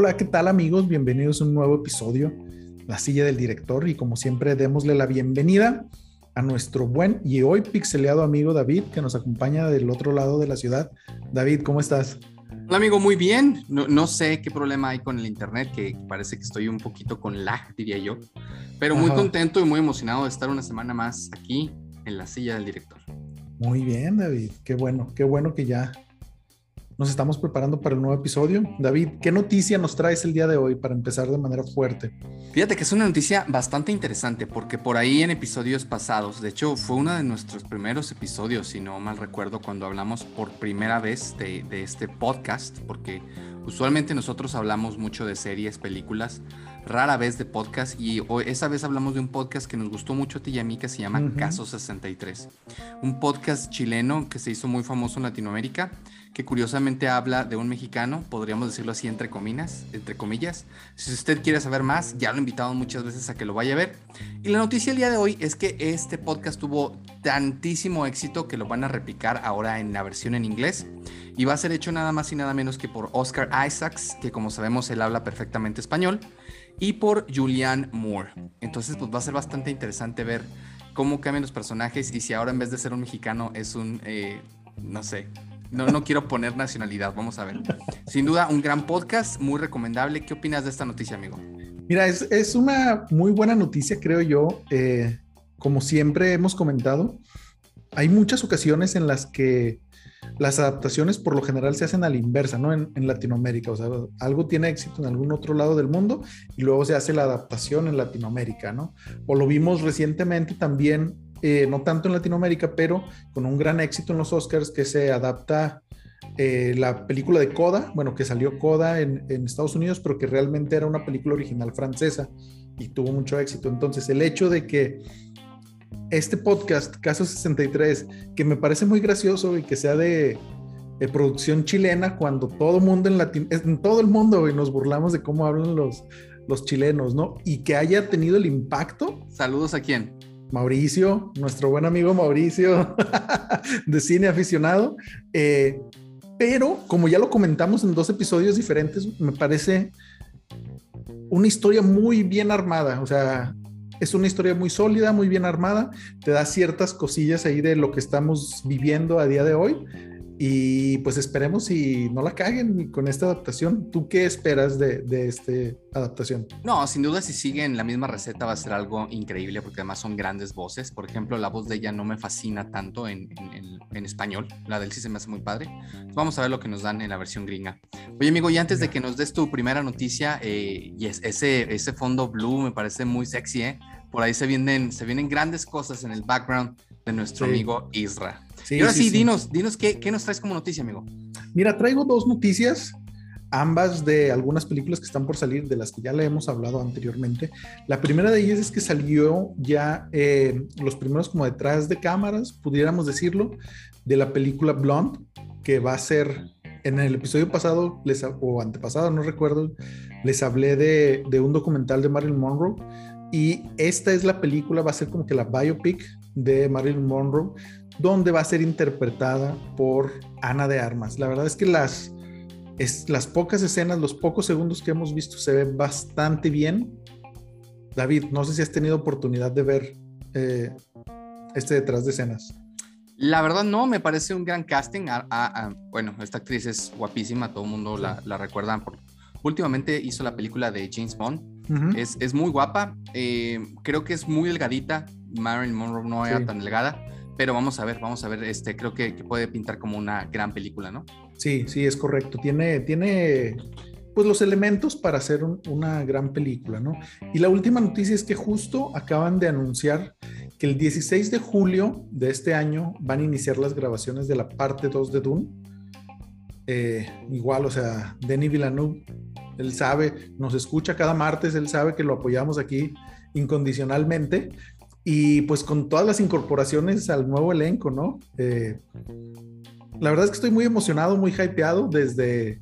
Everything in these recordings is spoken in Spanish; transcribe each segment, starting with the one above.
Hola, ¿qué tal amigos? Bienvenidos a un nuevo episodio, La silla del director, y como siempre, démosle la bienvenida a nuestro buen y hoy pixeleado amigo David, que nos acompaña del otro lado de la ciudad. David, ¿cómo estás? Hola amigo, muy bien. No, sé qué problema hay con el internet, que parece que estoy un poquito con lag, diría yo, pero muy contento y muy emocionado de estar una semana más aquí en la silla del director. Muy bien, David. Qué bueno, qué bueno que ya nos estamos preparando para el nuevo episodio. David, ¿qué noticia nos traes el día de hoy para empezar de manera fuerte? Fíjate que es una noticia bastante interesante porque por ahí en episodios pasados, de hecho fue uno de nuestros primeros episodios, si no mal recuerdo, cuando hablamos por primera vez de, de este podcast, porque usualmente nosotros hablamos mucho de series, películas, rara vez de podcast y esa vez hablamos de un podcast que nos gustó mucho a ti y a mí que se llama Caso 63. Un podcast chileno que se hizo muy famoso en Latinoamérica que curiosamente habla de un mexicano, podríamos decirlo así entre comillas, entre comillas. Si usted quiere saber más, ya lo he invitado muchas veces a que lo vaya a ver. Y la noticia el día de hoy es que este podcast tuvo tantísimo éxito que lo van a replicar ahora en la versión en inglés y va a ser hecho nada más y nada menos que por Oscar Isaacs, que como sabemos él habla perfectamente español, y por Julianne Moore. Entonces pues va a ser bastante interesante ver cómo cambian los personajes y si ahora en vez de ser un mexicano es un, eh, no sé, no, no quiero poner nacionalidad, vamos a ver. Sin duda, un gran podcast, muy recomendable. ¿Qué opinas de esta noticia, amigo? Mira, es, una muy buena noticia, creo yo. Eh, como siempre hemos comentado, hay muchas ocasiones en las que las adaptaciones por lo general se hacen a la inversa, ¿no? En, en, Latinoamérica, o sea, algo tiene éxito en algún otro lado del mundo y luego se hace la adaptación en Latinoamérica, ¿no? O lo vimos recientemente también eh, no tanto en Latinoamérica, pero con un gran éxito en los Oscars que se adapta eh, la película de Coda, bueno, que salió Coda en, Estados Unidos, pero que realmente era una película original francesa y tuvo mucho éxito. Entonces, el hecho de que este podcast, Caso 63, que me parece muy gracioso y que sea de, producción chilena, cuando todo mundo en, en todo el mundo y nos burlamos de cómo hablan los, los chilenos, ¿no? Y que haya tenido el impacto. Saludos a quién. Mauricio, nuestro buen amigo Mauricio de cine aficionado. Eh, pero como ya lo comentamos en dos episodios diferentes, me parece una historia muy bien armada. O sea, es una historia muy sólida, muy bien armada. Te da ciertas cosillas ahí de lo que estamos viviendo a día de hoy. Y pues esperemos si no la caguen con esta adaptación. ¿Tú qué esperas de, de esta adaptación? No, sin duda si siguen la misma receta va a ser algo increíble porque además son grandes voces. Por ejemplo, la voz de ella no me fascina tanto en, en, español. La del sí se me hace muy padre. vamos a ver lo que nos dan en la versión gringa. Oye amigo, y antes de que nos des tu primera noticia, eh, y ese, ese fondo blue me parece muy sexy, ¿eh? Por ahí se vienen, se vienen grandes cosas en el background de nuestro amigo Isra. y ahora sí, dinos, dinos ¿qué, qué nos traes como noticia, amigo. Mira, traigo dos noticias ambas de algunas películas que están por salir, de las que ya le hemos hablado anteriormente. La primera de ellas es que salió ya eh, los primeros como detrás de cámaras, pudiéramos decirlo, de la película Blonde, que va a ser, en el episodio pasado, les, o antepasado, no recuerdo, les hablé de, de un documental de Marilyn Monroe. Y esta es la película, va a ser como que la biopic de Marilyn Monroe, donde va a ser interpretada por Ana de Armas. La verdad es que las, es, las pocas escenas, los pocos segundos que hemos visto se ven bastante bien. David, no sé si has tenido oportunidad de ver eh, este detrás de escenas. La verdad no, me parece un gran casting. bueno, esta actriz es guapísima, todo el mundo la, la recuerda. Por, últimamente hizo la película de James Bond. es, es, muy guapa, eh, creo que es muy delgadita, Marilyn Monroe no era tan delgada, pero vamos a ver, vamos a ver, este, creo que, puede pintar como una gran película, ¿no? Sí, sí, es correcto. Tiene, tiene pues los elementos para hacer una gran película, ¿no? Y la última noticia es que justo acaban de anunciar que el 16 de julio de este año van a iniciar las grabaciones de la parte 2 de Dune. Eh, igual, o sea, Denis Villeneuve, él sabe, nos escucha cada martes, él sabe que lo apoyamos aquí incondicionalmente y pues con todas las incorporaciones al nuevo elenco, ¿no? Eh, la verdad es que estoy muy emocionado, muy hypeado desde,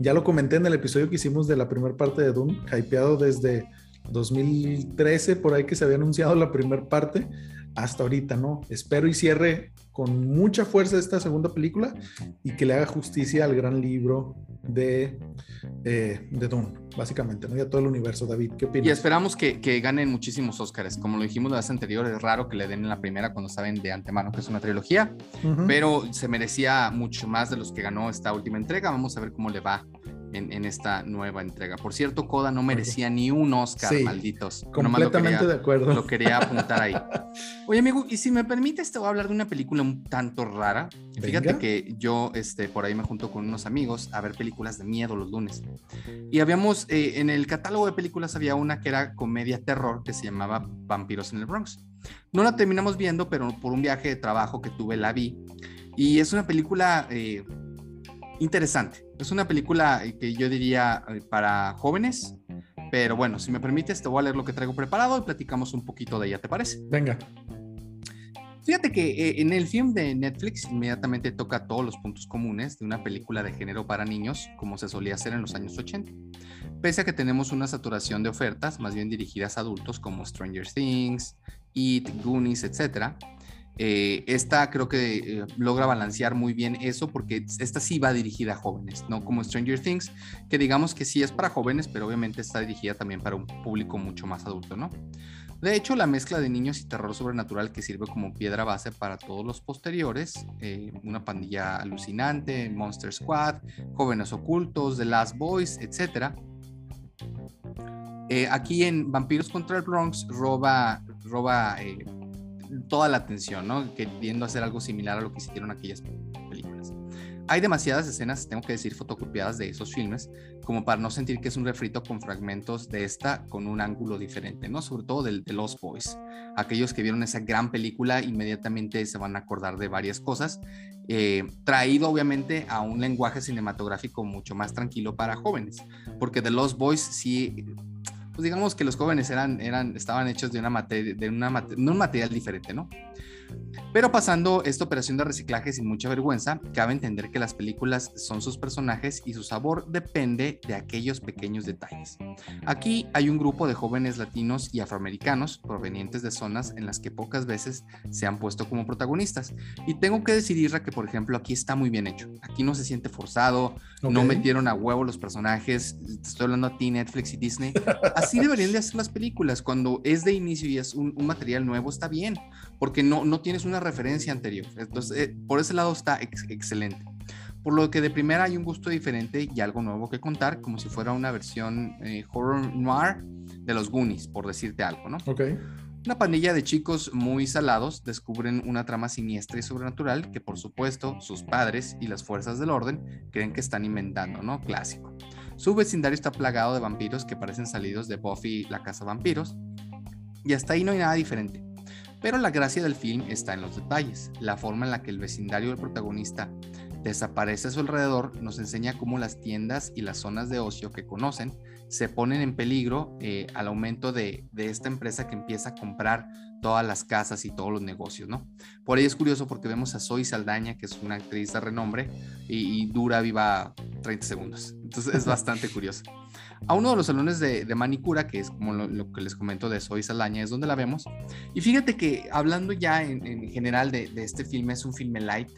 ya lo comenté en el episodio que hicimos de la primera parte de Doom, hypeado desde 2013, por ahí que se había anunciado la primera parte, hasta ahorita, ¿no? Espero y cierre con mucha fuerza esta segunda película y que le haga justicia al gran libro de, eh, de Dune, básicamente, ¿no? Y a todo el universo, David, ¿qué opinas? Y esperamos que, que, ganen muchísimos Oscars. Como lo dijimos la vez anterior, es raro que le den en la primera cuando saben de antemano que es una trilogía, uh -huh. pero se merecía mucho más de los que ganó esta última entrega. Vamos a ver cómo le va en, en, esta nueva entrega. Por cierto, Coda no merecía ni un Oscar, sí, malditos. Completamente quería, de acuerdo. Lo quería apuntar ahí. Oye, amigo, y si me permites, te voy a hablar de una película un tanto rara. Venga. Fíjate que yo este, por ahí me junto con unos amigos a ver películas de miedo los lunes. Y habíamos, eh, en el catálogo de películas había una que era comedia terror que se llamaba Vampiros en el Bronx. No la terminamos viendo, pero por un viaje de trabajo que tuve la vi. Y es una película eh, interesante. Es una película que yo diría eh, para jóvenes, pero bueno, si me permites, te voy a leer lo que traigo preparado y platicamos un poquito de ella, ¿te parece? Venga. Fíjate que eh, en el film de Netflix inmediatamente toca todos los puntos comunes de una película de género para niños, como se solía hacer en los años 80. Pese a que tenemos una saturación de ofertas, más bien dirigidas a adultos como Stranger Things, It, Goonies, etc., eh, esta creo que eh, logra balancear muy bien eso porque esta sí va dirigida a jóvenes, no como Stranger Things, que digamos que sí es para jóvenes, pero obviamente está dirigida también para un público mucho más adulto, ¿no? De hecho, la mezcla de niños y terror sobrenatural que sirve como piedra base para todos los posteriores, eh, una pandilla alucinante, Monster Squad, Jóvenes Ocultos, The Last Boys, etc. Aquí en Vampiros contra el Bronx roba, roba toda la atención, ¿no? Queriendo hacer algo similar a lo que hicieron aquellas películas. Hay demasiadas escenas, tengo que decir, fotocopiadas de esos filmes, como para no sentir que es un refrito con fragmentos de esta con un ángulo diferente, ¿no? Sobre todo de, de Los Boys. Aquellos que vieron esa gran película inmediatamente se van a acordar de varias cosas, eh, traído obviamente a un lenguaje cinematográfico mucho más tranquilo para jóvenes, porque The Lost Boys sí pues digamos que los jóvenes eran, eran, estaban hechos de, una materia, de, una, de un material diferente, ¿no? Pero pasando esta operación de reciclaje sin mucha vergüenza, cabe entender que las películas son sus personajes y su sabor depende de aquellos pequeños detalles. Aquí hay un grupo de jóvenes latinos y afroamericanos provenientes de zonas en las que pocas veces se han puesto como protagonistas. Y tengo que decir, Irra, que por ejemplo aquí está muy bien hecho. Aquí no se siente forzado, okay. no metieron a huevo los personajes. Te estoy hablando a ti, Netflix y Disney. Así deberían de hacer las películas. Cuando es de inicio y es un, un material nuevo, está bien, porque no, no tienes una referencia anterior. Entonces, eh, por ese lado está ex excelente. Por lo que de primera hay un gusto diferente y algo nuevo que contar, como si fuera una versión eh, horror noir de los Goonies, por decirte algo, ¿no? Ok. Una pandilla de chicos muy salados descubren una trama siniestra y sobrenatural que, por supuesto, sus padres y las fuerzas del orden creen que están inventando, ¿no? Clásico. Su vecindario está plagado de vampiros que parecen salidos de Buffy la Casa Vampiros, y hasta ahí no hay nada diferente. Pero la gracia del film está en los detalles. La forma en la que el vecindario del protagonista desaparece a su alrededor nos enseña cómo las tiendas y las zonas de ocio que conocen se ponen en peligro eh, al aumento de, de, esta empresa que empieza a comprar todas las casas y todos los negocios, ¿no? Por ahí es curioso porque vemos a Zoe Saldaña, que es una actriz de renombre, y, y dura viva 30 segundos. Entonces es bastante curioso. A uno de los salones de, de manicura, que es como lo, lo, que les comento de Zoe Saldaña, es donde la vemos. Y fíjate que hablando ya en, en general de, de este filme, es un filme light,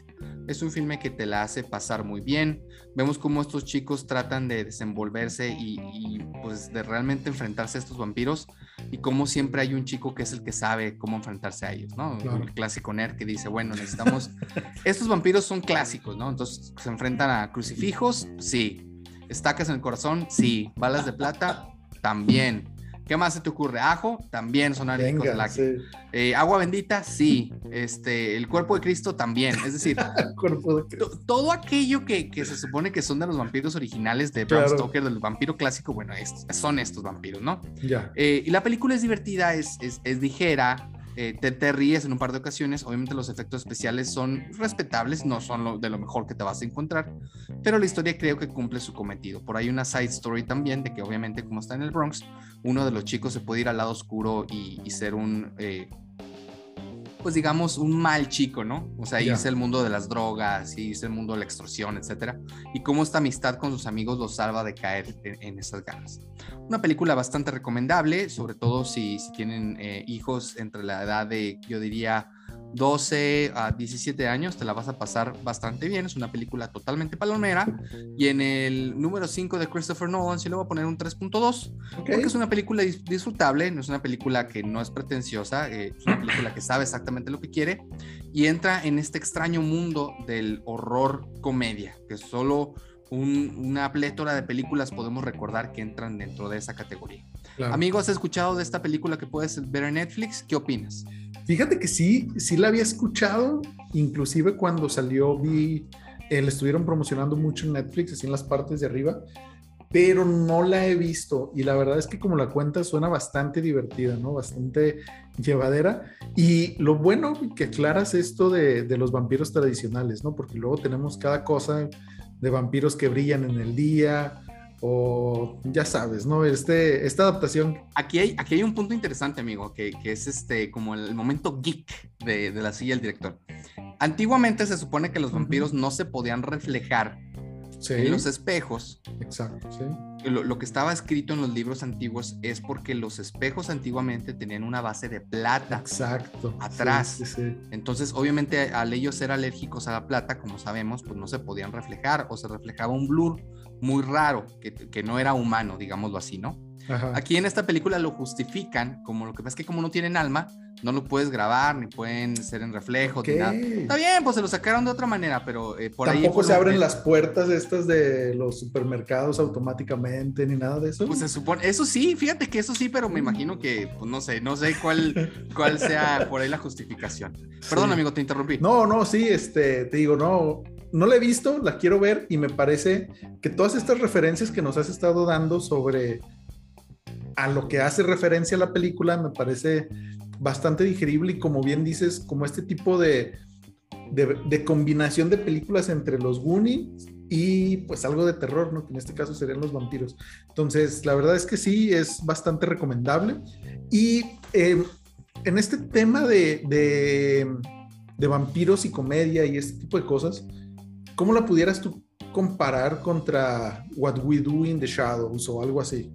es un filme que te la hace pasar muy bien. Vemos cómo estos chicos tratan de desenvolverse y, y, pues de realmente enfrentarse a estos vampiros y cómo siempre hay un chico que es el que sabe cómo enfrentarse a ellos, ¿no? Claro. El clásico nerd que dice, bueno, necesitamos... estos vampiros son clásicos, ¿no? Entonces se enfrentan a crucifijos, sí. Estacas en el corazón, sí. Balas de plata, también. ¿Qué más se te ocurre? Ajo, también son alérgicos al sí. eh, agua bendita, sí. Este, el cuerpo de Cristo también. Es decir, to, todo aquello que, que, se supone que son de los vampiros originales de Bram claro. Stoker, del vampiro clásico, bueno, es, son estos vampiros, ¿no? Ya. Eh, y la película es divertida, es, es, es ligera. Eh, te, te, ríes en un par de ocasiones. Obviamente los efectos especiales son respetables, no son lo, de lo mejor que te vas a encontrar, pero la historia creo que cumple su cometido. Por ahí una side story también de que obviamente como está en el Bronx, uno de los chicos se puede ir al lado oscuro y, y ser un, eh, pues digamos, un mal chico, ¿no? O sea, irse yeah. al mundo de las drogas, irse al mundo de la extorsión, etcétera. Y cómo esta amistad con sus amigos los salva de caer en, en esas ganas. Una película bastante recomendable, sobre todo si, si tienen eh, hijos entre la edad de, yo diría, 12 a 17 años, te la vas a pasar bastante bien. Es una película totalmente palomera. Y en el número 5 de Christopher Nolan, sí le voy a poner un 3.2, porque es una película disfrutable, no es una película que no es pretenciosa, eh, es una película que sabe exactamente lo que quiere y entra en este extraño mundo del horror comedia, que solo una plétora de películas podemos recordar que entran dentro de esa categoría. Amigos, ¿has escuchado de esta película que puedes ver en Netflix? ¿Qué opinas? Fíjate que sí, sí la había escuchado, inclusive cuando salió vi, eh, la estuvieron promocionando mucho en Netflix, así en las partes de arriba, pero no la he visto y la verdad es que como la cuenta suena bastante divertida, ¿no? Bastante llevadera y lo bueno que aclaras esto de, de los vampiros tradicionales, ¿no? Porque luego tenemos cada cosa de vampiros que brillan en el día, o ya sabes, ¿no? Este, esta adaptación. Aquí hay, aquí hay un punto interesante, amigo, que, que es este, como el momento geek de, de, la silla del director. Antiguamente se supone que los vampiros no se podían reflejar en los espejos. Exacto, sí. Lo, lo, que estaba escrito en los libros antiguos es porque los espejos antiguamente tenían una base de plata. Exacto. Atrás. Sí, sí, Entonces, obviamente, al ellos ser alérgicos a la plata, como sabemos, pues no se podían reflejar o se reflejaba un blur muy raro, que, que no era humano, digámoslo así, ¿no? Aquí en esta película lo justifican como lo que pasa es que como no tienen alma, no lo puedes grabar, ni pueden ser en reflejo, ni nada. Está bien, pues se lo sacaron de otra manera, pero eh, por ahí... Tampoco se abren las puertas estas de los supermercados automáticamente, ni nada de eso. Pues se supone, eso sí, fíjate que eso sí, pero me imagino que, pues no sé, no sé cuál, cuál sea por ahí la justificación. Perdón, amigo, te interrumpí. No, no, sí, este, te digo, no, no la he visto, la quiero ver y me parece que todas estas referencias que nos has estado dando sobre a lo que hace referencia la película me parece bastante digerible y como bien dices, como este tipo de, de, combinación de películas entre los Goonies y pues algo de terror, ¿no? Que en este caso serían los vampiros. Entonces, la verdad es que sí, es bastante recomendable. Y eh, en este tema de, de, de, vampiros y comedia y este tipo de cosas, ¿cómo la pudieras tú comparar contra What We Do in the Shadows o algo así?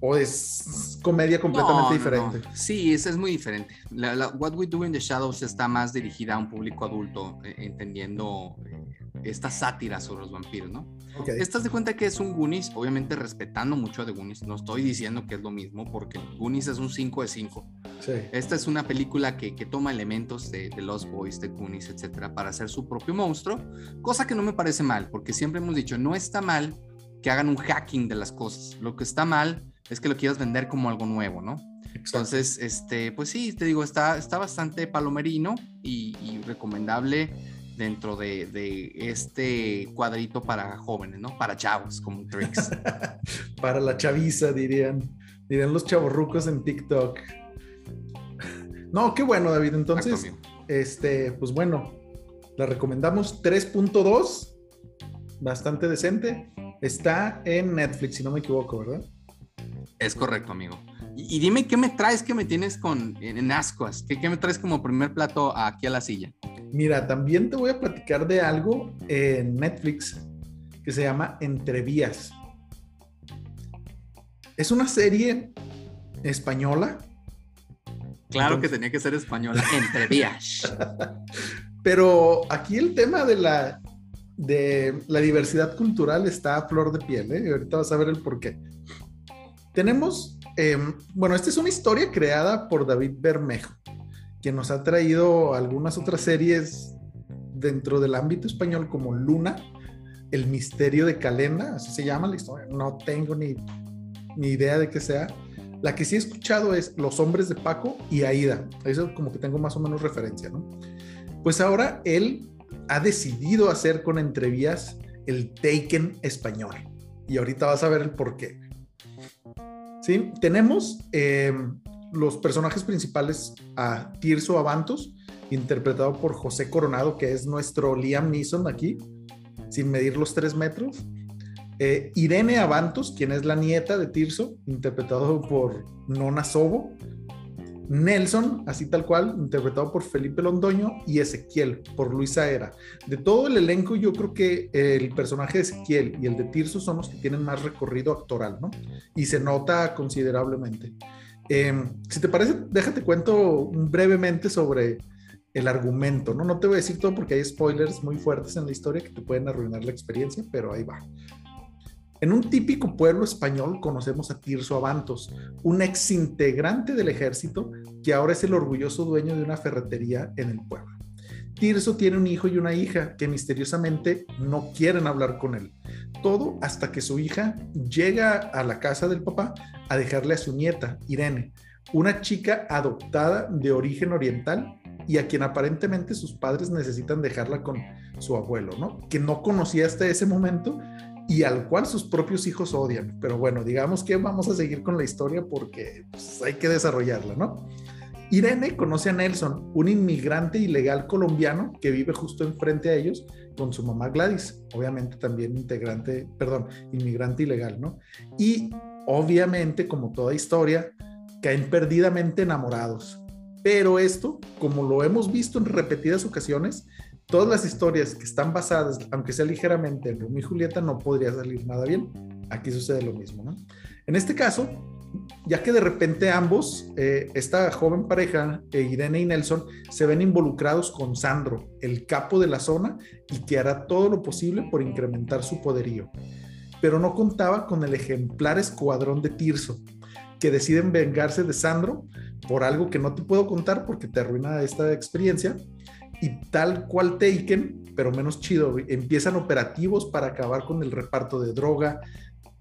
¿O es comedia completamente diferente? Sí, es, es muy diferente. La, What We Do in the Shadows está más dirigida a un público adulto, eh, entendiendo eh, esta sátira sobre los vampiros, ¿no? Estás de cuenta que es un Goonies, obviamente respetando mucho a The Goonies. No estoy diciendo que es lo mismo, porque Goonies es un 5 de 5. Sí. Esta es una película que, que toma elementos de, de, Lost Boys, de Goonies, etcétera, para hacer su propio monstruo, cosa que no me parece mal, porque siempre hemos dicho, no está mal que hagan un hacking de las cosas. Lo que está mal es que lo quieras vender como algo nuevo, ¿no? Entonces, este, pues sí, te digo, está, está bastante palomerino y, recomendable dentro de, este cuadrito para jóvenes, ¿no? Para chavos, como Tricks. para la chaviza, dirían. Dirían los chavorrucos en TikTok. No, qué bueno, David. Entonces, este, pues bueno, la recomendamos 3.2, bastante decente. Está en Netflix, si no me equivoco, ¿verdad? Es correcto, amigo. Y, dime qué me traes que me tienes con en ascuas, ¿Qué, ¿Qué, me traes como primer plato aquí a la silla. Mira, también te voy a platicar de algo en Netflix que se llama Entrevías. Es una serie española. Claro que tenía que ser española, Entrevías. Pero aquí el tema de la, de la diversidad cultural está a flor de piel, ¿eh? ahorita vas a ver el por qué. Tenemos, em, bueno, esta es una historia creada por David Bermejo, quien nos ha traído algunas otras series dentro del ámbito español como Luna, El misterio de Calenda, así se llama la historia, no tengo ni, ni idea de qué sea. La que sí he escuchado es Los hombres de Paco y Aida, eso como que tengo más o menos referencia, ¿no? Pues ahora él ha decidido hacer con entrevías el Taken español. Y ahorita vas a ver el por qué. Tenemos eh, los personajes principales a Tirso Avantos, interpretado por José Coronado, que es nuestro Liam Neeson aquí, sin medir los tres metros. Eh, Irene Avantos, quien es la nieta de Tirso, interpretado por Nona Sobo. Nelson, así tal cual, interpretado por Felipe Londoño, y Ezequiel, por Luisa Era. De todo el elenco, yo creo que el personaje de Ezequiel y el de Tirso son los que tienen más recorrido actoral, ¿no? Y se nota considerablemente. Em, si te parece, déjate cuento brevemente sobre el argumento, ¿no? No te voy a decir todo porque hay spoilers muy fuertes en la historia que te pueden arruinar la experiencia, pero ahí va. En un típico pueblo español conocemos a Tirso Avantos, un ex integrante del ejército que ahora es el orgulloso dueño de una ferretería en el pueblo. Tirso tiene un hijo y una hija que misteriosamente no quieren hablar con él. Todo hasta que su hija llega a la casa del papá a dejarle a su nieta, Irene, una chica adoptada de origen oriental y a quien aparentemente sus padres necesitan dejarla con su abuelo, ¿no? Que no conocía hasta ese momento y al cual sus propios hijos odian. Pero bueno, digamos que vamos a seguir con la historia porque pues, hay que desarrollarla, ¿no? Irene conoce a Nelson, un inmigrante ilegal colombiano que vive justo enfrente a ellos con su mamá Gladys, obviamente también integrante, perdón, inmigrante ilegal, ¿no? Y obviamente, como toda historia, caen perdidamente enamorados. Pero esto, como lo hemos visto en repetidas ocasiones, todas las historias que están basadas, aunque sea ligeramente en Romeo y Julieta, no podría salir nada bien. Aquí sucede lo mismo, ¿no? En este caso, ya que de repente ambos, eh, esta joven pareja, eh, Irene y Nelson, se ven involucrados con Sandro, el capo de la zona, y que hará todo lo posible por incrementar su poderío. Pero no contaba con el ejemplar escuadrón de Tirso, que deciden vengarse de Sandro por algo que no te puedo contar porque te arruina esta experiencia, y tal cual Taken, pero menos chido, empiezan operativos para acabar con el reparto de droga,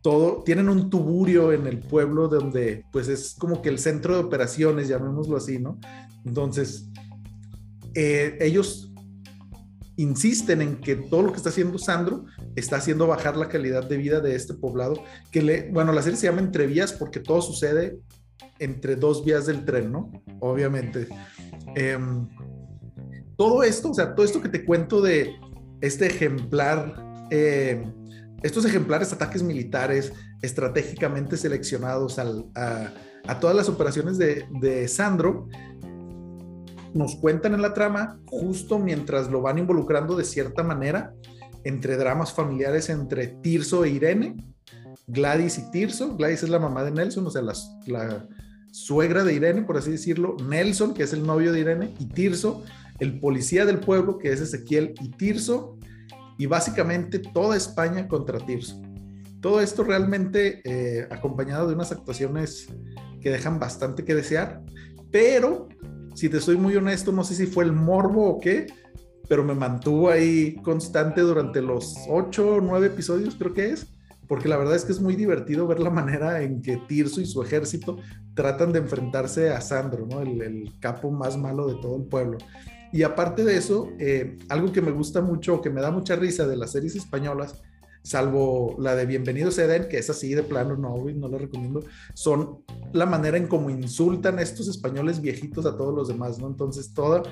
todo, tienen un tuburio en el pueblo donde pues es como que el centro de operaciones, llamémoslo así, ¿no? Entonces, eh, ellos insisten en que todo lo que está haciendo Sandro está haciendo bajar la calidad de vida de este poblado, que le, bueno, la serie se llama Entre Vías porque todo sucede entre dos vías del tren, ¿no? Obviamente. Em, todo esto, o sea, todo esto que te cuento de este ejemplar, eh, estos ejemplares ataques militares estratégicamente seleccionados a, todas las operaciones de, Sandro, nos cuentan en la trama justo mientras lo van involucrando de cierta manera entre dramas familiares entre Tirso e Irene, Gladys y Tirso. Gladys es la mamá de Nelson, o sea, la, la suegra de Irene, por así decirlo. Nelson, que es el novio de Irene, y Tirso el policía del pueblo, que es Ezequiel y Tirso, y básicamente toda España contra Tirso. Todo esto realmente eh, acompañado de unas actuaciones que dejan bastante que desear, pero si te soy muy honesto, no sé si fue el morbo o qué, pero me mantuvo ahí constante durante los ocho o nueve episodios, creo que es, porque la verdad es que es muy divertido ver la manera en que Tirso y su ejército tratan de enfrentarse a Sandro, ¿no? el, el capo más malo de todo el pueblo. Y aparte de eso, eh, algo que me gusta mucho, que me da mucha risa de las series españolas, salvo la de Bienvenidos a Eden, que es así de plano, no, no lo recomiendo, son la manera en cómo insultan a estos españoles viejitos a todos los demás, ¿no? Entonces, toda,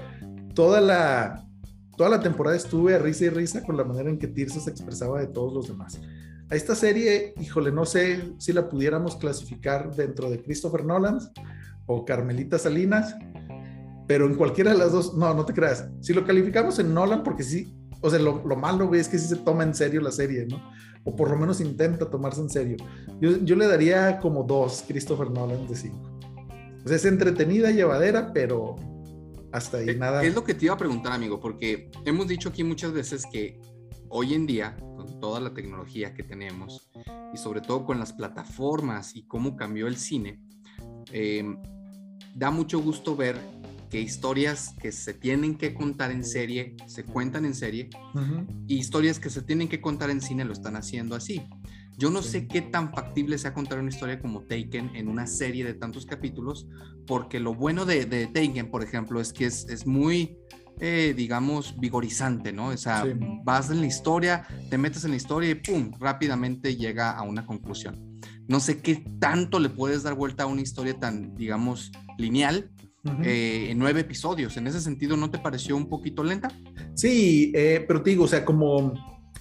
toda, la, toda la temporada estuve a risa y risa con la manera en que Tirsa se expresaba de todos los demás. A esta serie, híjole, no sé si la pudiéramos clasificar dentro de Christopher Nolan o Carmelita Salinas, pero en cualquiera de las dos, no, no te creas. Si lo calificamos en Nolan, porque sí, o sea, lo, lo malo es que sí se toma en serio la serie, ¿no? O por lo menos intenta tomarse en serio. Yo, yo le daría como dos Christopher Nolan de cinco. O sea, es entretenida, llevadera, pero hasta ahí nada. Es lo que te iba a preguntar, amigo, porque hemos dicho aquí muchas veces que hoy en día, con toda la tecnología que tenemos, y sobre todo con las plataformas y cómo cambió el cine, eh, da mucho gusto ver que historias que se tienen que contar en serie se cuentan en serie y historias que se tienen que contar en cine lo están haciendo así. Yo no sé qué tan factible sea contar una historia como Taken en una serie de tantos capítulos, porque lo bueno de, de Taken, por ejemplo, es que es, es muy, eh, digamos, vigorizante, ¿no? O sea, vas en la historia, te metes en la historia y ¡pum! rápidamente llega a una conclusión. No sé qué tanto le puedes dar vuelta a una historia tan, digamos, lineal, eh, en nueve episodios. ¿En ese sentido no te pareció un poquito lenta? Sí, eh, pero te digo, o sea, como,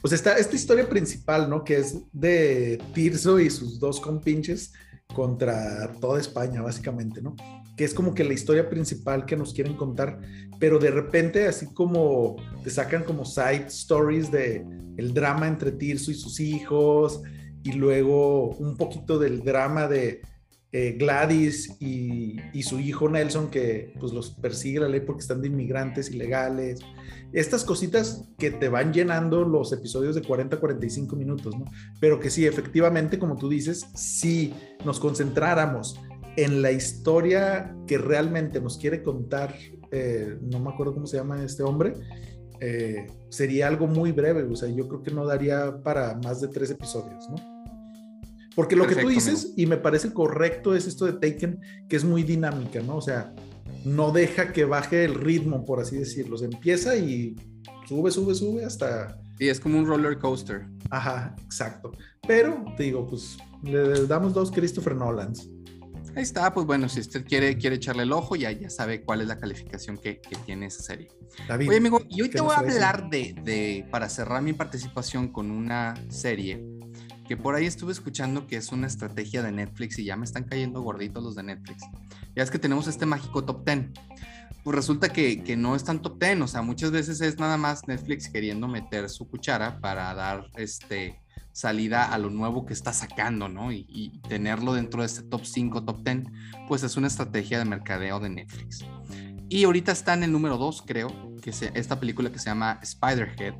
o sea, está esta historia principal, ¿no? Que es de Tirso y sus dos compinches contra toda España, básicamente, ¿no? Que es como que la historia principal que nos quieren contar, pero de repente así como te sacan como side stories de el drama entre Tirso y sus hijos y luego un poquito del drama de eh, Gladys y, su hijo Nelson, que pues los persigue la ley porque están de inmigrantes ilegales. Estas cositas que te van llenando los episodios de 40 a 45 minutos, ¿no? Pero que sí, efectivamente, como tú dices, si nos concentráramos en la historia que realmente nos quiere contar, eh, no me acuerdo cómo se llama este hombre, eh, sería algo muy breve, o sea, yo creo que no daría para más de tres episodios, ¿no? Porque lo que tú dices, y me parece correcto, es esto de Taken, que es muy dinámica, ¿no? O sea, no deja que baje el ritmo, por así decirlo. Se empieza y sube, sube, sube hasta... Y es como un roller coaster. Ajá, exacto. Pero, te digo, pues le damos dos Christopher Nolans. Ahí está, pues bueno, si usted quiere, quiere echarle el ojo, ya, ya sabe cuál es la calificación que, que tiene esa serie. David, Oye, amigo, y hoy te voy a hablar de, de, para cerrar mi participación con una serie que por ahí estuve escuchando que es una estrategia de Netflix y ya me están cayendo gorditos los de Netflix. Ya es que tenemos este mágico top 10. Pues resulta que, que, no es tan top 10, o sea, muchas veces es nada más Netflix queriendo meter su cuchara para dar este salida a lo nuevo que está sacando, ¿no? Y, y tenerlo dentro de este top 5, top 10, pues es una estrategia de mercadeo de Netflix. Y ahorita está en el número 2, creo, que es esta película que se llama Spiderhead,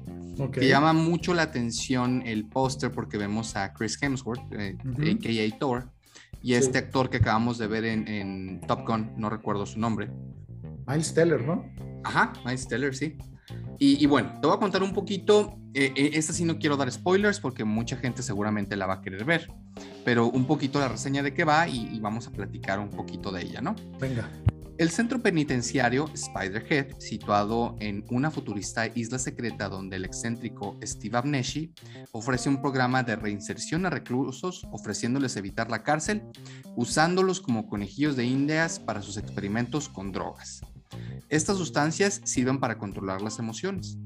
que llama mucho la atención el póster porque vemos a Chris Hemsworth, eh, a.k.a. Thor, y este actor que acabamos de ver en, Top Gun, no recuerdo su nombre. Miles Teller, ¿no? Ajá, Miles Teller, sí. Y, bueno, te voy a contar un poquito, eh, eh, esta sí no quiero dar spoilers porque mucha gente seguramente la va a querer ver, pero un poquito la reseña de qué va y, y vamos a platicar un poquito de ella, ¿no? Venga. El centro penitenciario Spiderhead, situado en una futurista isla secreta donde el excéntrico Steve Abneshi ofrece un programa de reinserción a reclusos ofreciéndoles evitar la cárcel, usándolos como conejillos de indias para sus experimentos con drogas. Estas sustancias sirven para controlar las emociones.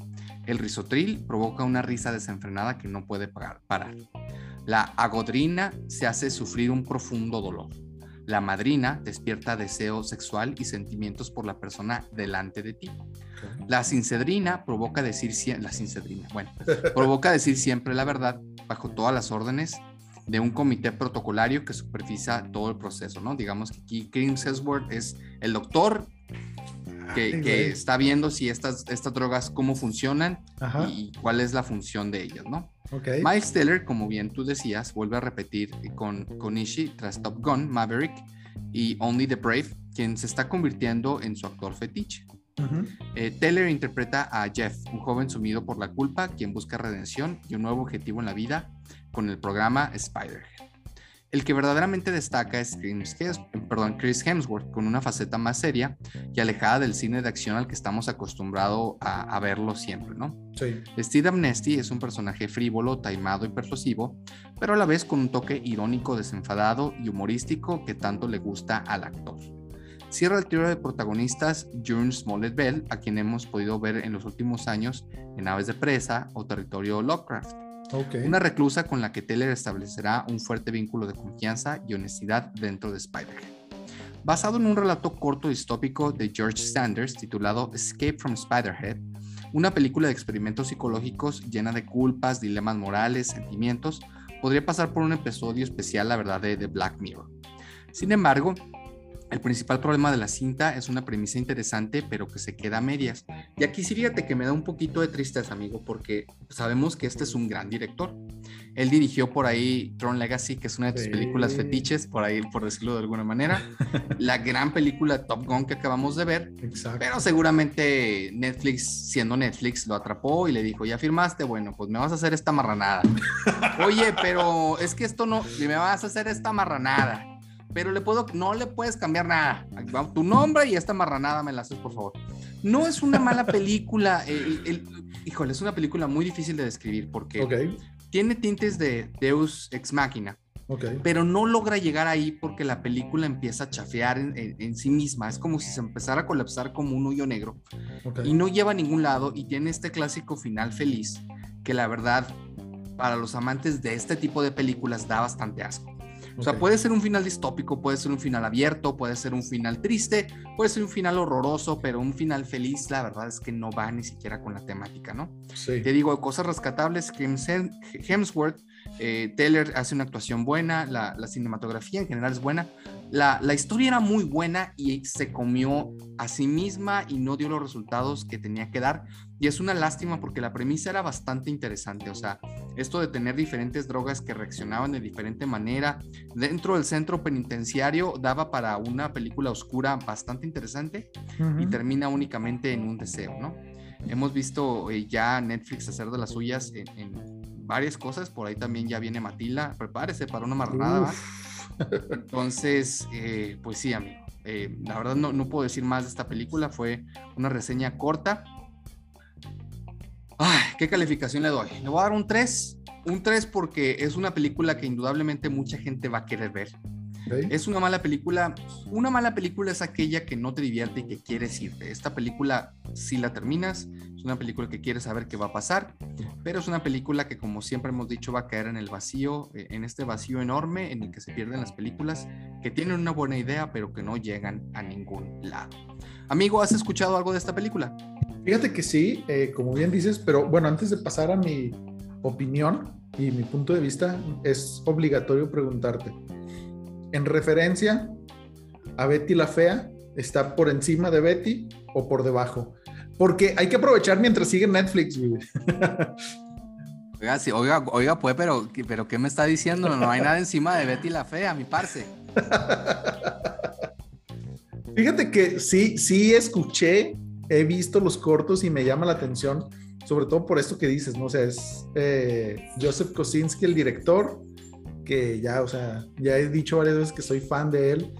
El risotril provoca una risa desenfrenada que no puede parar. La agodrina se hace sufrir un profundo dolor. La madrina despierta deseo sexual y sentimientos por la persona delante de ti. La sincedrina provoca decir la sincedrina, bueno, provoca decir siempre la verdad bajo todas las órdenes de un comité protocolario que supervisa todo el proceso, ¿no? Digamos que aquí Chris Hemsworth es el doctor que, está viendo si estas, estas drogas cómo funcionan y cuál es la función de ellas, ¿no? Okay. Miles Teller, como bien tú decías, vuelve a repetir con, con tras Top Gun, Maverick y Only the Brave, quien se está convirtiendo en su actor fetiche. Eh, Teller interpreta a Jeff, un joven sumido por la culpa, quien busca redención y un nuevo objetivo en la vida con el programa Spider-Head. El que verdaderamente destaca es Chris Hemsworth, con una faceta más seria y alejada del cine de acción al que estamos acostumbrados a, verlo siempre, ¿no? Sí. Steve Amnesty es un personaje frívolo, taimado y persuasivo, pero a la vez con un toque irónico, desenfadado y humorístico que tanto le gusta al actor. Cierra el trío de protagonistas June Smollett Bell, a quien hemos podido ver en los últimos años en Aves de Presa o Territorio Lovecraft una reclusa con la que Teller establecerá un fuerte vínculo de confianza y honestidad dentro de Spider-Man. Basado en un relato corto distópico de George Sanders titulado Escape from Spiderhead, una película de experimentos psicológicos llena de culpas, dilemas morales, sentimientos, podría pasar por un episodio especial, la verdad, de The Black Mirror. Sin embargo, el principal problema de la cinta es una premisa interesante, pero que se queda a medias. Y aquí sí fíjate que me da un poquito de tristeza, amigo, porque sabemos que este es un gran director. Él dirigió por ahí Tron Legacy, que es una de tus películas fetiches, por ahí, por decirlo de alguna manera. la gran película Top Gun que acabamos de ver. Exacto. Pero seguramente Netflix, siendo Netflix, lo atrapó y le dijo, ya firmaste, bueno, pues me vas a hacer esta marranada. Oye, pero es que esto no, me vas a hacer esta marranada pero le puedo, no le puedes cambiar nada. Tu nombre y esta marranada me la haces, por favor. No es una mala película. híjole, es una película muy difícil de describir porque tiene tintes de Deus ex máquina. Pero no logra llegar ahí porque la película empieza a chafear en, sí misma. Es como si se empezara a colapsar como un hoyo negro. Y no lleva a ningún lado y tiene este clásico final feliz que la verdad para los amantes de este tipo de películas da bastante asco. O sea, puede ser un final distópico, puede ser un final abierto, puede ser un final triste, puede ser un final horroroso, pero un final feliz, la verdad es que no va ni siquiera con la temática, ¿no? Sí. Te digo, cosas rescatables, Hemsworth, eh, Taylor hace una actuación buena, la, cinematografía en general es buena, La, la, historia era muy buena y se comió a sí misma y no dio los resultados que tenía que dar. Y es una lástima porque la premisa era bastante interesante. O sea, esto de tener diferentes drogas que reaccionaban de diferente manera dentro del centro penitenciario daba para una película oscura bastante interesante y termina únicamente en un deseo, ¿no? Hemos visto eh, ya Netflix hacer de las suyas en, varias cosas. Por ahí también ya viene Matila. Prepárese para una marranada. Entonces, eh, pues sí, amigo. Eh, la verdad no, no, puedo decir más de esta película. Fue una reseña corta. Ay, ¿Qué calificación le doy? Le voy a dar un 3. Un 3 porque es una película que indudablemente mucha gente va a querer ver. Es una mala película. Una mala película es aquella que no te divierte y que quieres irte. Esta película, si la terminas, es una película que quieres saber qué va a pasar, pero es una película que, como siempre hemos dicho, va a caer en el vacío, eh, en este vacío enorme en el que se pierden las películas que tienen una buena idea, pero que no llegan a ningún lado. Amigo, ¿has escuchado algo de esta película? Fíjate que sí, eh, como bien dices, pero bueno, antes de pasar a mi opinión y mi punto de vista, es obligatorio preguntarte en referencia a Betty la Fea, está por encima de Betty o por debajo. Porque hay que aprovechar mientras sigue Netflix, Oiga, sí, oiga, oiga, pues, pero, pero ¿qué me está diciendo? No hay nada encima de Betty la Fea, mi parce. Fíjate que sí, sí escuché, he visto los cortos y me llama la atención, sobre todo por esto que dices, ¿no? O sea, es eh, Joseph Kosinski el director, que ya, o sea, ya he dicho varias veces que soy fan de él.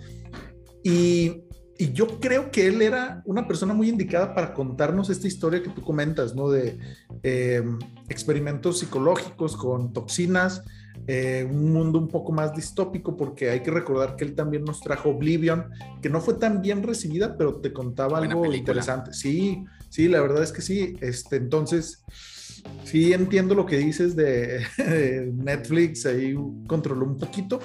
Y, y, yo creo que él era una persona muy indicada para contarnos esta historia que tú comentas, ¿no? De eh, experimentos psicológicos con toxinas, eh, un mundo un poco más distópico, porque hay que recordar que él también nos trajo Oblivion, que no fue tan bien recibida, pero te contaba algo interesante. Sí, sí, la verdad es que sí. Este, entonces sí entiendo lo que dices de, Netflix, ahí controló un poquito.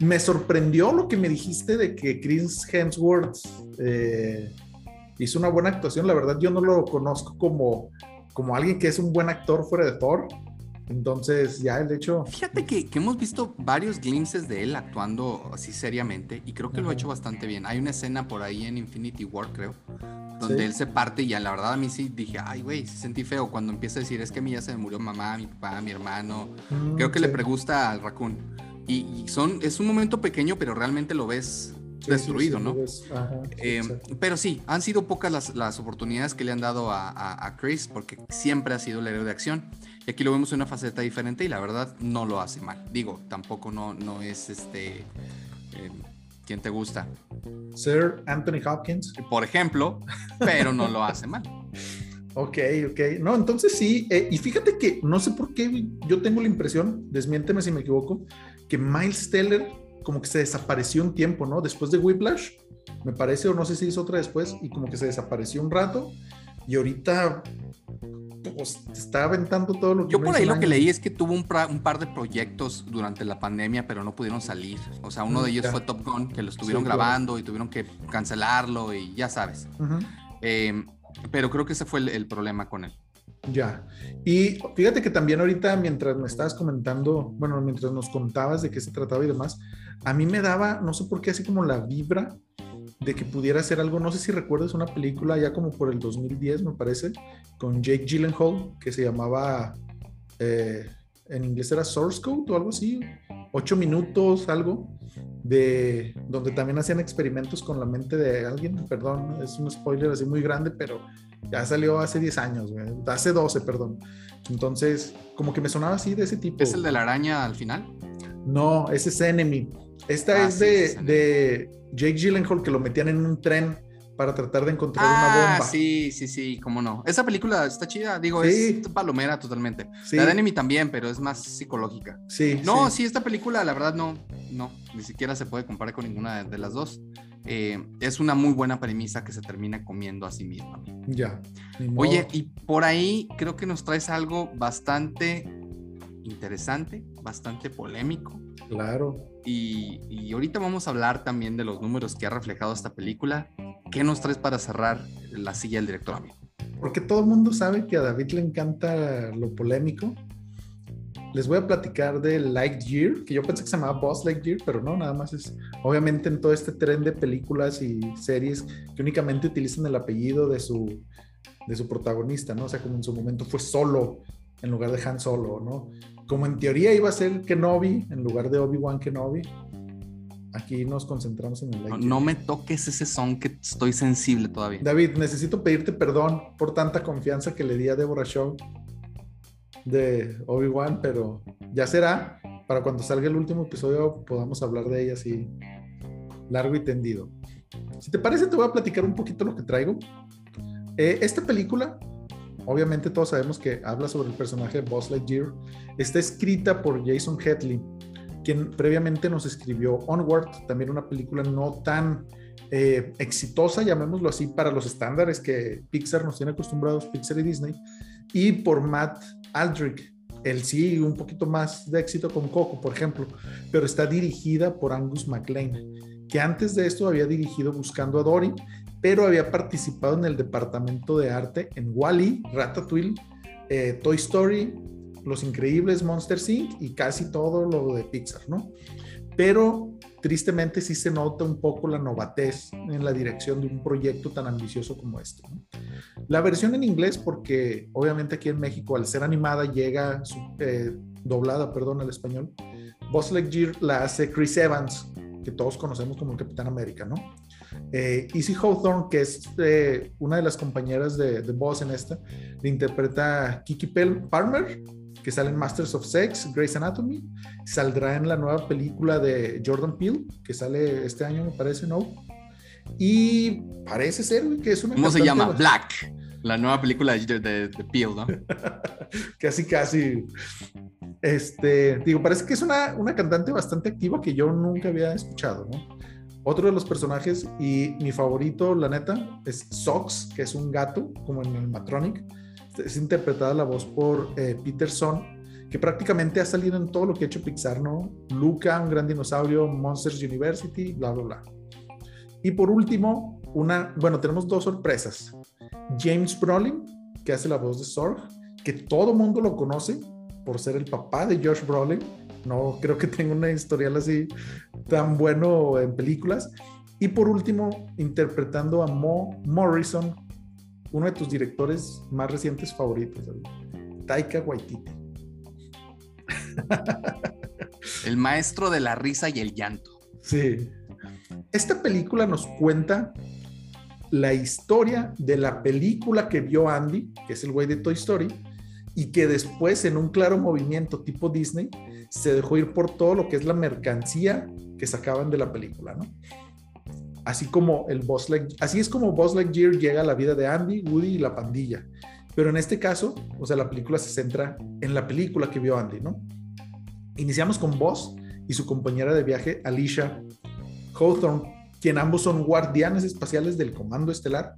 Me sorprendió lo que me dijiste de que Chris Hemsworth eh, hizo una buena actuación. La verdad, yo no lo conozco como, como alguien que es un buen actor fuera de Thor. Entonces, ya el hecho. Fíjate que, hemos visto varios glimpses de él actuando así seriamente y creo que lo ha hecho bastante bien. Hay una escena por ahí en Infinity War, creo, donde él se parte y ya la verdad a mí sí dije, ay, güey, sí sentí feo cuando empieza a decir, es que a mí ya se me murió mamá, mi papá, mi hermano. Mm, creo que le pregusta al raccoon. Y, son, es un momento pequeño, pero realmente lo ves destruido, ¿no? Eh, pero sí, han sido pocas las, las oportunidades que le han dado a, a, Chris, porque siempre ha sido el héroe de acción. Y aquí lo vemos en una faceta diferente y la verdad no lo hace mal. Digo, tampoco no, no es este... Eh, ¿Quién te gusta? Sir Anthony Hopkins. Por ejemplo, pero no lo hace mal. Ok, ok. No, entonces sí. Eh, y fíjate que no sé por qué yo tengo la impresión, desmiénteme si me equivoco, que Miles Teller como que se desapareció un tiempo, ¿no? Después de Whiplash, me parece, o no sé si hizo otra después, y como que se desapareció un rato. Y ahorita pues, está aventando todo lo que... Yo por ahí lo que leí es que tuvo un, par de proyectos durante la pandemia, pero no pudieron salir. O sea, uno mm, de ellos fue Top Gun, que lo estuvieron grabando y tuvieron que cancelarlo y ya sabes. Em, pero creo que ese fue el, problema con él. Ya. Y fíjate que también ahorita, mientras me estabas comentando, bueno, mientras nos contabas de qué se trataba y demás, a mí me daba, no sé por qué, así como la vibra de que pudiera ser algo, no sé si recuerdas una película ya como por el 2010, me parece, con Jake Gyllenhaal, que se llamaba, eh, en inglés era Source Code o algo así, ocho minutos, algo, de donde también hacían experimentos con la mente de alguien, perdón, es un spoiler así muy grande, pero ya salió hace 10 años, hace 12, perdón. Entonces, como que me sonaba así de ese tipo. ¿Es el de la araña al final? No, ese es Enemy. Esta ah, es de Jake Gyllenhaal que lo metían en un tren para tratar de encontrar una ah, bomba. Sí, sí, sí, cómo no. Esa película está chida, digo, es palomera totalmente. La de Enemy también, pero es más psicológica. Sí. No, sí. esta película, la verdad, no, no, ni siquiera se puede comparar con ninguna de, las dos. Eh, es una muy buena premisa que se termina comiendo a sí misma. Ya. Oye, y por ahí creo que nos traes algo bastante interesante, bastante polémico. Claro. Y, ahorita vamos a hablar también de los números que ha reflejado esta película. ¿Qué nos traes para cerrar la silla del director amigo? Porque todo el mundo sabe que a David le encanta lo polémico. les voy a platicar de Lightyear, que yo pensé que se llamaba Boss Lightyear, pero no, nada más es obviamente en todo este tren de películas y series que únicamente utilizan el apellido de su, de su protagonista, ¿no? O sea, como en su momento fue solo en lugar de Han Solo, ¿no? Como en teoría iba a ser Kenobi en lugar de Obi-Wan Kenobi. Aquí nos concentramos en el Lightyear. No, me toques ese son que estoy sensible todavía. David, necesito pedirte perdón por tanta confianza que le di a Deborah Shaw de Obi-Wan, pero ya será para cuando salga el último episodio podamos hablar de ella así largo y tendido. Si te parece, te voy a platicar un poquito lo que traigo. Eh, esta película, obviamente todos sabemos que habla sobre el personaje de Buzz Lightyear, está escrita por Jason Headley, quien previamente nos escribió Onward, también una película no tan eh, exitosa, llamémoslo así, para los estándares que Pixar nos tiene acostumbrados, Pixar y Disney, y por Matt Aldrich. El sí, un poquito más de éxito con Coco, por ejemplo, pero está dirigida por Angus MacLean, que antes de esto había dirigido Buscando a Dory, pero había participado en el departamento de arte en Wally, Ratatouille, eh, Toy Story, Los Increíbles, Monster Inc. y casi todo lo de Pixar, ¿no? Pero tristemente sí se nota un poco la novatez en la dirección de un proyecto tan ambicioso como este. La versión en inglés, porque obviamente aquí en México al ser animada llega eh, doblada, perdón, al español, Buzz Lightyear la hace Chris Evans, que todos conocemos como el Capitán América, ¿no? Eh, Easy Hawthorne, que es eh, una de las compañeras de, de Buzz en esta, le interpreta Kiki Palmer, que sale en Masters of Sex, Grey's Anatomy, saldrá en la nueva película de Jordan Peele, que sale este año, me parece, ¿no? Y parece ser que es una... ¿Cómo se llama? Black, la nueva película de, de, Peele, ¿no? casi, casi. Este, digo, parece que es una, una cantante bastante activa que yo nunca había escuchado, ¿no? Otro de los personajes y mi favorito, la neta, es Sox, que es un gato, como en el Matronic es interpretada la voz por eh, Peterson, que prácticamente ha salido en todo lo que ha hecho Pixar, ¿no? Luca, un gran dinosaurio, Monsters University, bla, bla, bla. Y por último, una, bueno, tenemos dos sorpresas. James Brolin, que hace la voz de Sorg, que todo mundo lo conoce por ser el papá de Josh Brolin. No creo que tenga una historial así tan bueno en películas. Y por último, interpretando a Mo Morrison, uno de tus directores más recientes favoritos, Taika Waititi. El maestro de la risa y el llanto. Sí. Esta película nos cuenta la historia de la película que vio Andy, que es el güey de Toy Story, y que después en un claro movimiento tipo Disney se dejó ir por todo lo que es la mercancía que sacaban de la película, ¿no? así como el Boss así es como Boss Lightyear llega a la vida de Andy, Woody y la pandilla. Pero en este caso, o sea, la película se centra en la película que vio Andy, ¿no? Iniciamos con Boss y su compañera de viaje, Alicia Hawthorne, quien ambos son guardianes espaciales del Comando Estelar,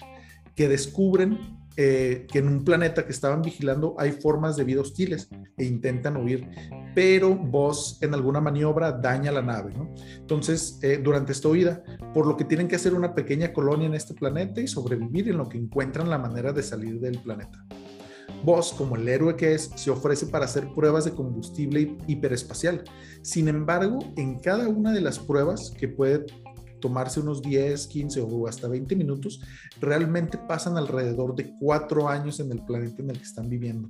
que descubren eh, que en un planeta que estaban vigilando hay formas de vida hostiles e intentan huir, pero vos en alguna maniobra daña la nave. Entonces, eh, durante esta huida, por lo que tienen que hacer una pequeña colonia en este planeta y sobrevivir en lo que encuentran la manera de salir del planeta. Vos, como el héroe que es, se ofrece para hacer pruebas de combustible hiperespacial. Sin embargo, en cada una de las pruebas que puede tomarse unos 10, 15 o hasta 20 minutos, realmente pasan alrededor de cuatro años en el planeta en el que están viviendo.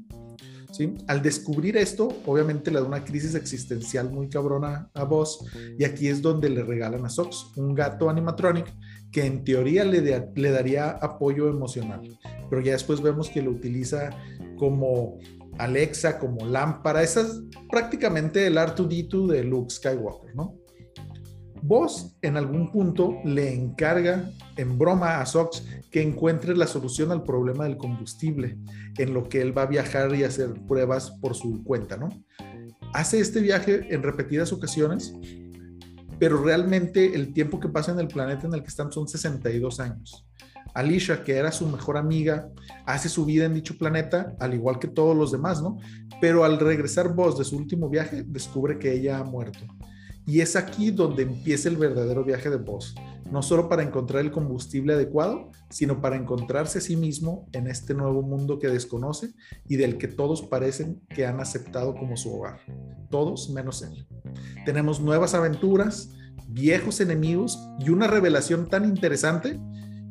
¿Sí? Al descubrir esto, obviamente le da una crisis existencial muy cabrona a Buzz y aquí es donde le regalan a Sox, un gato animatronic que en teoría le, le daría apoyo emocional, pero ya después vemos que lo utiliza como Alexa, como lámpara, esa es prácticamente el R2D2 de Luke Skywalker, ¿no? Vos en algún punto le encarga en broma a Sox que encuentre la solución al problema del combustible, en lo que él va a viajar y hacer pruebas por su cuenta, ¿no? Hace este viaje en repetidas ocasiones, pero realmente el tiempo que pasa en el planeta en el que están son 62 años. Alicia, que era su mejor amiga, hace su vida en dicho planeta, al igual que todos los demás, ¿no? Pero al regresar Vos de su último viaje, descubre que ella ha muerto Y es aquí donde empieza el verdadero viaje de Buzz, no solo para encontrar el combustible adecuado, sino para encontrarse a sí mismo en este nuevo mundo que desconoce y del que todos parecen que han aceptado como su hogar, todos menos él. Tenemos nuevas aventuras, viejos enemigos y una revelación tan interesante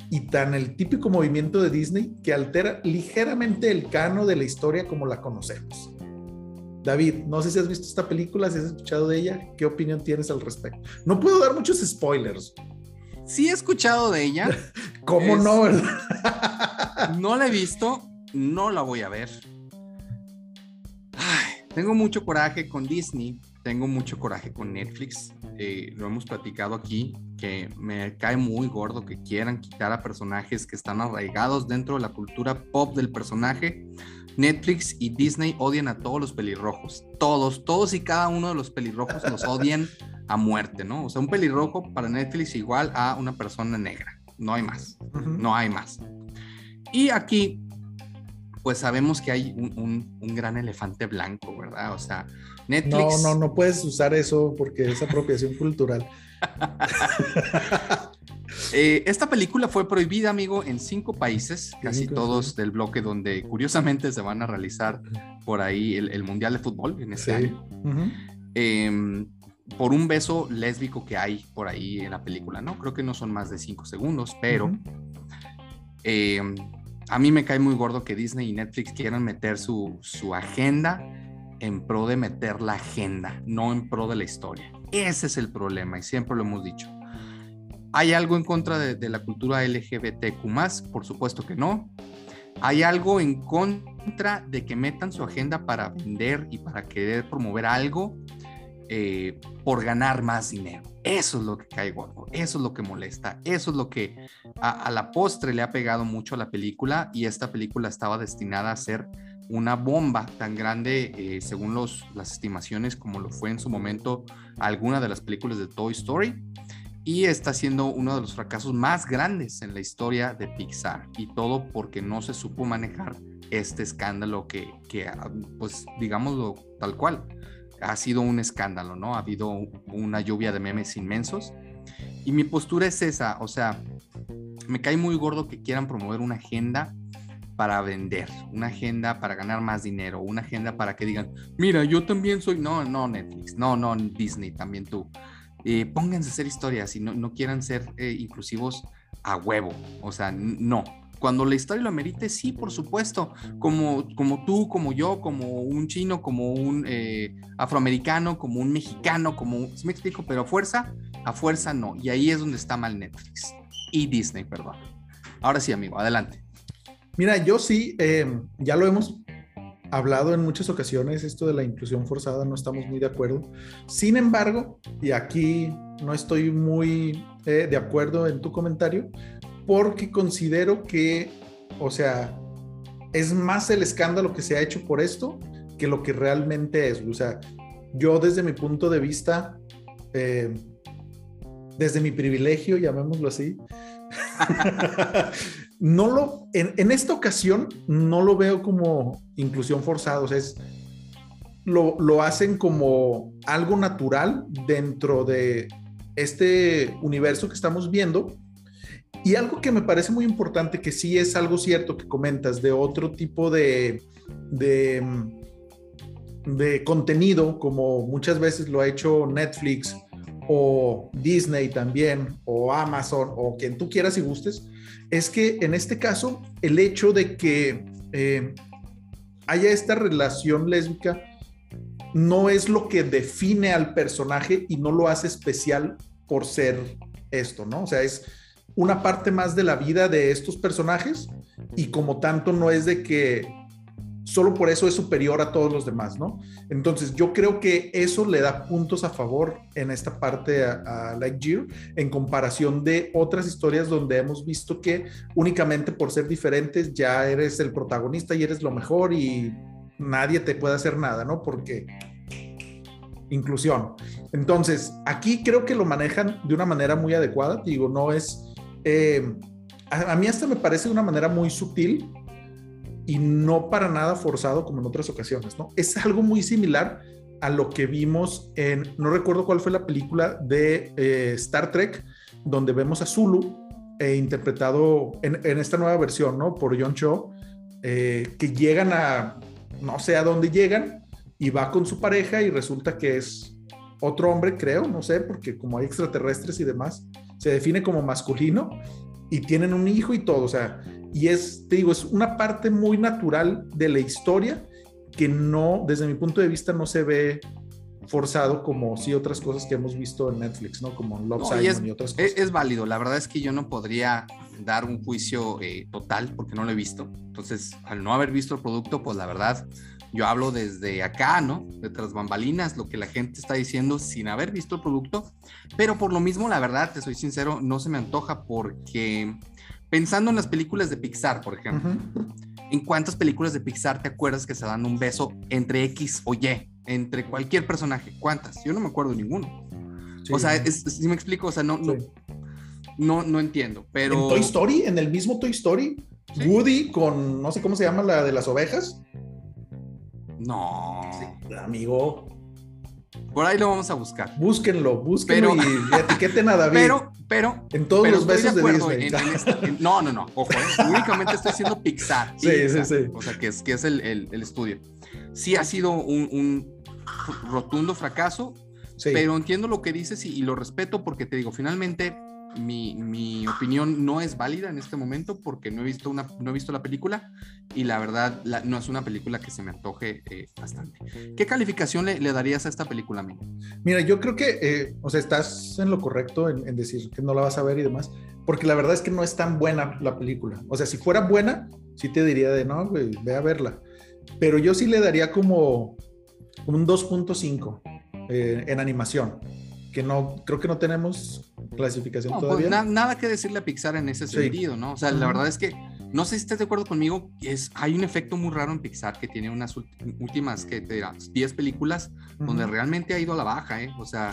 y tan el típico movimiento de Disney que altera ligeramente el cano de la historia como la conocemos. David, no sé si has visto esta película, si has escuchado de ella, ¿qué opinión tienes al respecto? No puedo dar muchos spoilers. Sí he escuchado de ella. ¿Cómo no? no la he visto, no la voy a ver. tengo mucho coraje con Disney, tengo mucho coraje con Netflix. Eh, lo hemos platicado aquí, que me cae muy gordo que quieran quitar a personajes que están arraigados dentro de la cultura pop del personaje Netflix y Disney odian a todos los pelirrojos. Todos, todos y cada uno de los pelirrojos los odian a muerte, ¿no? O sea, un pelirrojo para Netflix igual a una persona negra. No hay más. No hay más. Y aquí, pues sabemos que hay un, gran elefante blanco, ¿verdad? O sea, Netflix. No, no, no puedes usar eso porque es apropiación cultural. Eh, esta película fue prohibida, amigo, en cinco países, casi todos del bloque donde curiosamente se van a realizar por ahí el, Mundial de Fútbol en este año. Em, por un beso lésbico que hay por ahí en la película, ¿no? Creo que no son más de cinco segundos, pero em, a mí me cae muy gordo que Disney y Netflix quieran meter su, su agenda en pro de meter la agenda, no en pro de la historia. Ese es el problema y siempre lo hemos dicho. ¿Hay algo en contra de, la cultura LGBTQ Por supuesto que no. ¿Hay algo en contra de que metan su agenda para vender y para querer promover algo eh, por ganar más dinero? Eso es lo que cae gordo, eso es lo que molesta, eso es lo que a, la postre le ha pegado mucho a la película y esta película estaba destinada a ser una bomba tan grande, eh, según los, las estimaciones, como lo fue en su momento alguna de las películas de Toy Story y está siendo uno de los fracasos más grandes en la historia de Pixar y todo porque no se supo manejar este escándalo que, que pues digámoslo tal cual, ha sido un escándalo, ¿no? Ha habido una lluvia de memes inmensos y mi postura es esa, o sea, me cae muy gordo que quieran promover una agenda para vender, una agenda para ganar más dinero, una agenda para que digan, mira, yo también soy, no, no Netflix, no, no Disney, también tú eh, pónganse a hacer historias y no, no quieran ser eh, inclusivos a huevo. O sea, no. Cuando la historia lo amerite, sí, por supuesto. Como, como tú, como yo, como un chino, como un eh, afroamericano, como un mexicano, como... ¿sí me explico? Pero a fuerza, a fuerza no. Y ahí es donde está mal Netflix. Y Disney, perdón. Ahora sí, amigo, adelante. Mira, yo sí, ya lo hemos hablado en muchas ocasiones esto de la inclusión forzada, no estamos muy de acuerdo. Sin embargo, y aquí no estoy muy eh, de acuerdo en tu comentario, porque considero que, o sea, es más el escándalo que se ha hecho por esto que lo que realmente es. O sea, yo desde mi punto de vista, eh, desde mi privilegio, llamémoslo así, no lo, en, esta ocasión no lo veo como inclusión forzada, o sea, es, lo, lo hacen como algo natural dentro de este universo que estamos viendo. Y algo que me parece muy importante, que sí es algo cierto que comentas de otro tipo de, de contenido, como muchas veces lo ha hecho Netflix o Disney también, o Amazon, o quien tú quieras y gustes, es que en este caso el hecho de que eh, haya esta relación lésbica no es lo que define al personaje y no lo hace especial por ser esto, ¿no? O sea, es una parte más de la vida de estos personajes y como tanto no es de que solo por eso es superior a todos los demás, ¿no? Entonces yo creo que eso le da puntos a favor en esta parte a, Lightyear en comparación de otras historias donde hemos visto que únicamente por ser diferentes ya eres el protagonista y eres lo mejor y nadie te puede hacer nada, ¿no? Porque inclusión. Entonces, aquí creo que lo manejan de una manera muy adecuada, digo, no es... Eh, a mí hasta me parece de una manera muy sutil, y no para nada forzado como en otras ocasiones, ¿no? Es algo muy similar a lo que vimos en, no recuerdo cuál fue la película de eh, Star Trek, donde vemos a Zulu eh, interpretado en, esta nueva versión, ¿no? Por John Cho, eh, que llegan a, no sé a dónde llegan, y va con su pareja y resulta que es otro hombre, creo, no sé, porque como hay extraterrestres y demás, se define como masculino y tienen un hijo y todo, o sea, y es, te digo, es una parte muy natural de la historia que no, desde mi punto de vista, no se ve forzado como sí otras cosas que hemos visto en Netflix, ¿no? Como Love Simon y, y, otras cosas. Es, válido, la verdad es que yo no podría dar un juicio eh, total porque no lo he visto. Entonces, al no haber visto el producto, pues la verdad, yo hablo desde acá, ¿no? De tras bambalinas, lo que la gente está diciendo sin haber visto el producto. Pero por lo mismo, la verdad, te soy sincero, no se me antoja porque pensando en las películas de Pixar, por ejemplo. ¿En cuántas películas de Pixar te acuerdas que se dan un beso entre X o Y? Entre cualquier personaje. ¿Cuántas? Yo no me acuerdo de ninguno. O sea, si me explico, o sea, no, no, no, entiendo, pero... ¿En Toy Story? ¿En el mismo Toy Story? Woody con, no sé cómo se llama, la de las ovejas. No. amigo. Por ahí lo vamos a buscar. Búsquenlo, búsquenlo y etiqueten a David. Pero, pero. En todos los besos de, Disney. Este, no, no, no. Ojo, ¿eh? únicamente estoy haciendo Pixar. Sí, sí, sí. O sea, que es, que es el, el, estudio. Sí ha sido un, un rotundo fracaso, pero entiendo lo que dices y, y, lo respeto porque te digo, finalmente mi, opinión no es válida en este momento porque no he visto, una, no he visto la película y la verdad no es una película que se me antoje eh, bastante. ¿Qué calificación le, darías a esta película, amigo? Mira, yo creo que, eh, o sea, estás en lo correcto en, decir que no la vas a ver y demás, porque la verdad es que no es tan buena la película. O sea, si fuera buena, sí te diría de no, ve a verla. Pero yo sí le daría como, un 2.5 eh, en animación que no, creo que no tenemos clasificación pues, todavía. nada que decirle a Pixar en ese sentido, ¿no? O sea, la verdad es que, no sé si estás de acuerdo conmigo, es, hay un efecto muy raro en Pixar que tiene unas últimas, que te dirás, 10 películas donde realmente ha ido a la baja, ¿eh? O sea,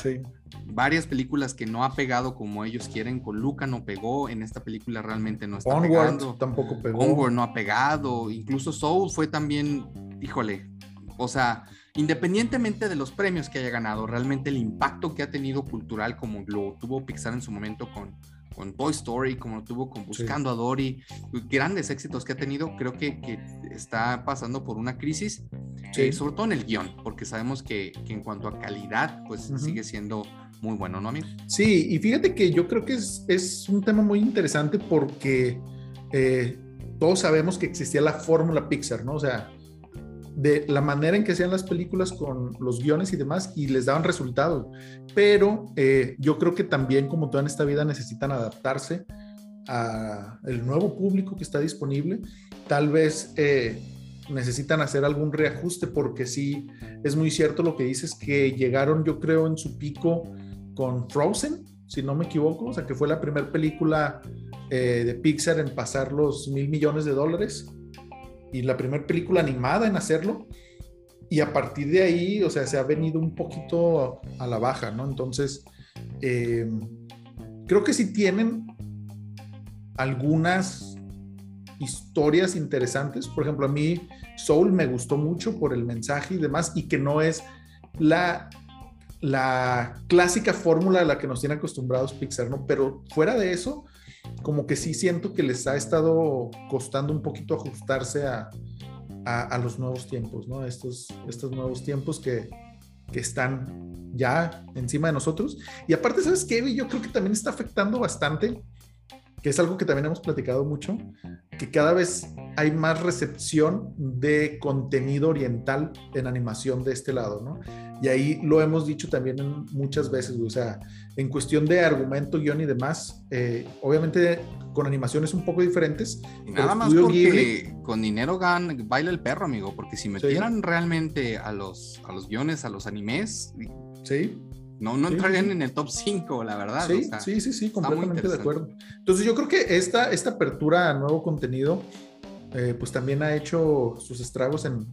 varias películas que no ha pegado como ellos quieren, con Luca no pegó, en esta película realmente no está Onward pegando. tampoco pegó. Onward no ha pegado, incluso Soul fue también, híjole, o sea, independientemente de los premios que haya ganado, realmente el impacto que ha tenido cultural, como lo tuvo Pixar en su momento con, con Toy Story, como lo tuvo con Buscando a Dory, grandes éxitos que ha tenido, creo que, que está pasando por una crisis, eh, sobre todo en el guion, porque sabemos que, que en cuanto a calidad, pues sigue siendo muy bueno, ¿no, amigo? Sí, y fíjate que yo creo que es, es un tema muy interesante porque eh, todos sabemos que existía la fórmula Pixar, ¿no? O sea, de la manera en que hacían las películas con los guiones y demás y les daban resultados. Pero eh, yo creo que también, como toda en esta vida, necesitan adaptarse al nuevo público que está disponible. Tal vez eh, necesitan hacer algún reajuste porque sí, es muy cierto lo que dices, que llegaron yo creo en su pico con Frozen, si no me equivoco, o sea que fue la primera película eh, de Pixar en pasar los mil millones de dólares y la primera película animada en hacerlo. Y a partir de ahí, o sea, se ha venido un poquito a la baja, ¿no? Entonces, eh, creo que sí tienen algunas historias interesantes. Por ejemplo, a mí Soul me gustó mucho por el mensaje y demás, y que no es la, la clásica fórmula a la que nos tiene acostumbrados Pixar, ¿no? Pero fuera de eso, como que sí siento que les ha estado costando un poquito ajustarse a, a, los nuevos tiempos, ¿no? Estos, estos nuevos tiempos que, que, están ya encima de nosotros. Y aparte, ¿sabes qué? Yo creo que también está afectando bastante, que es algo que también hemos platicado mucho, que cada vez hay más recepción de contenido oriental en animación de este lado, ¿no? Y ahí lo hemos dicho también muchas veces, o sea, en cuestión de argumento, guion y demás, eh, obviamente con animaciones un poco diferentes. nada más porque con dinero gan, baila el perro, amigo, porque si metieran realmente a los, a los guiones, a los animes, sí. No, no entrarían en el top 5, la verdad. Sí, sí, sí, sí, completamente de acuerdo. Entonces yo creo que esta, esta apertura a nuevo contenido eh, pues también ha hecho sus estragos en,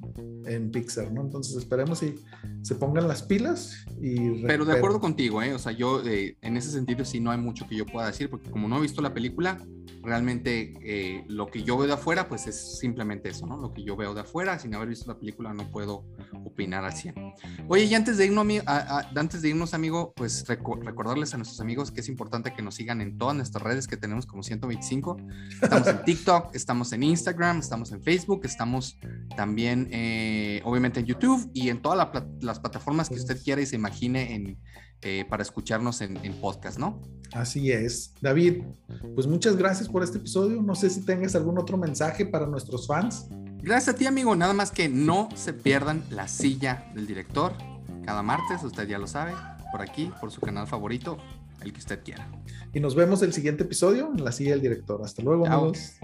en, Pixar, ¿no? Entonces esperemos si se pongan las pilas y... Pero de acuerdo contigo, ¿eh? O sea, yo eh, en ese sentido sí no hay mucho que yo pueda decir, porque como no he visto la película, realmente eh, lo que yo veo de afuera, pues es simplemente eso, ¿no? Lo que yo veo de afuera, sin haber visto la película, no puedo opinar al 100. Oye, y antes de irnos, antes de irnos amigo, pues recordarles a nuestros amigos que es importante que nos sigan en todas nuestras redes que tenemos como 125. Estamos en TikTok, estamos en Instagram, estamos en Facebook, estamos también, eh, obviamente, en YouTube y en todas las plataformas que usted quiera y se imagine en eh, para escucharnos en, podcast, ¿no? Así es. David, pues muchas gracias por este episodio. No sé si tengas algún otro mensaje para nuestros fans. Gracias a ti, amigo. Nada más que no se pierdan la silla del director cada martes, usted ya lo sabe, por aquí, por su canal favorito, el que usted quiera. Y nos vemos el siguiente episodio en la silla del director. Hasta luego, amigos.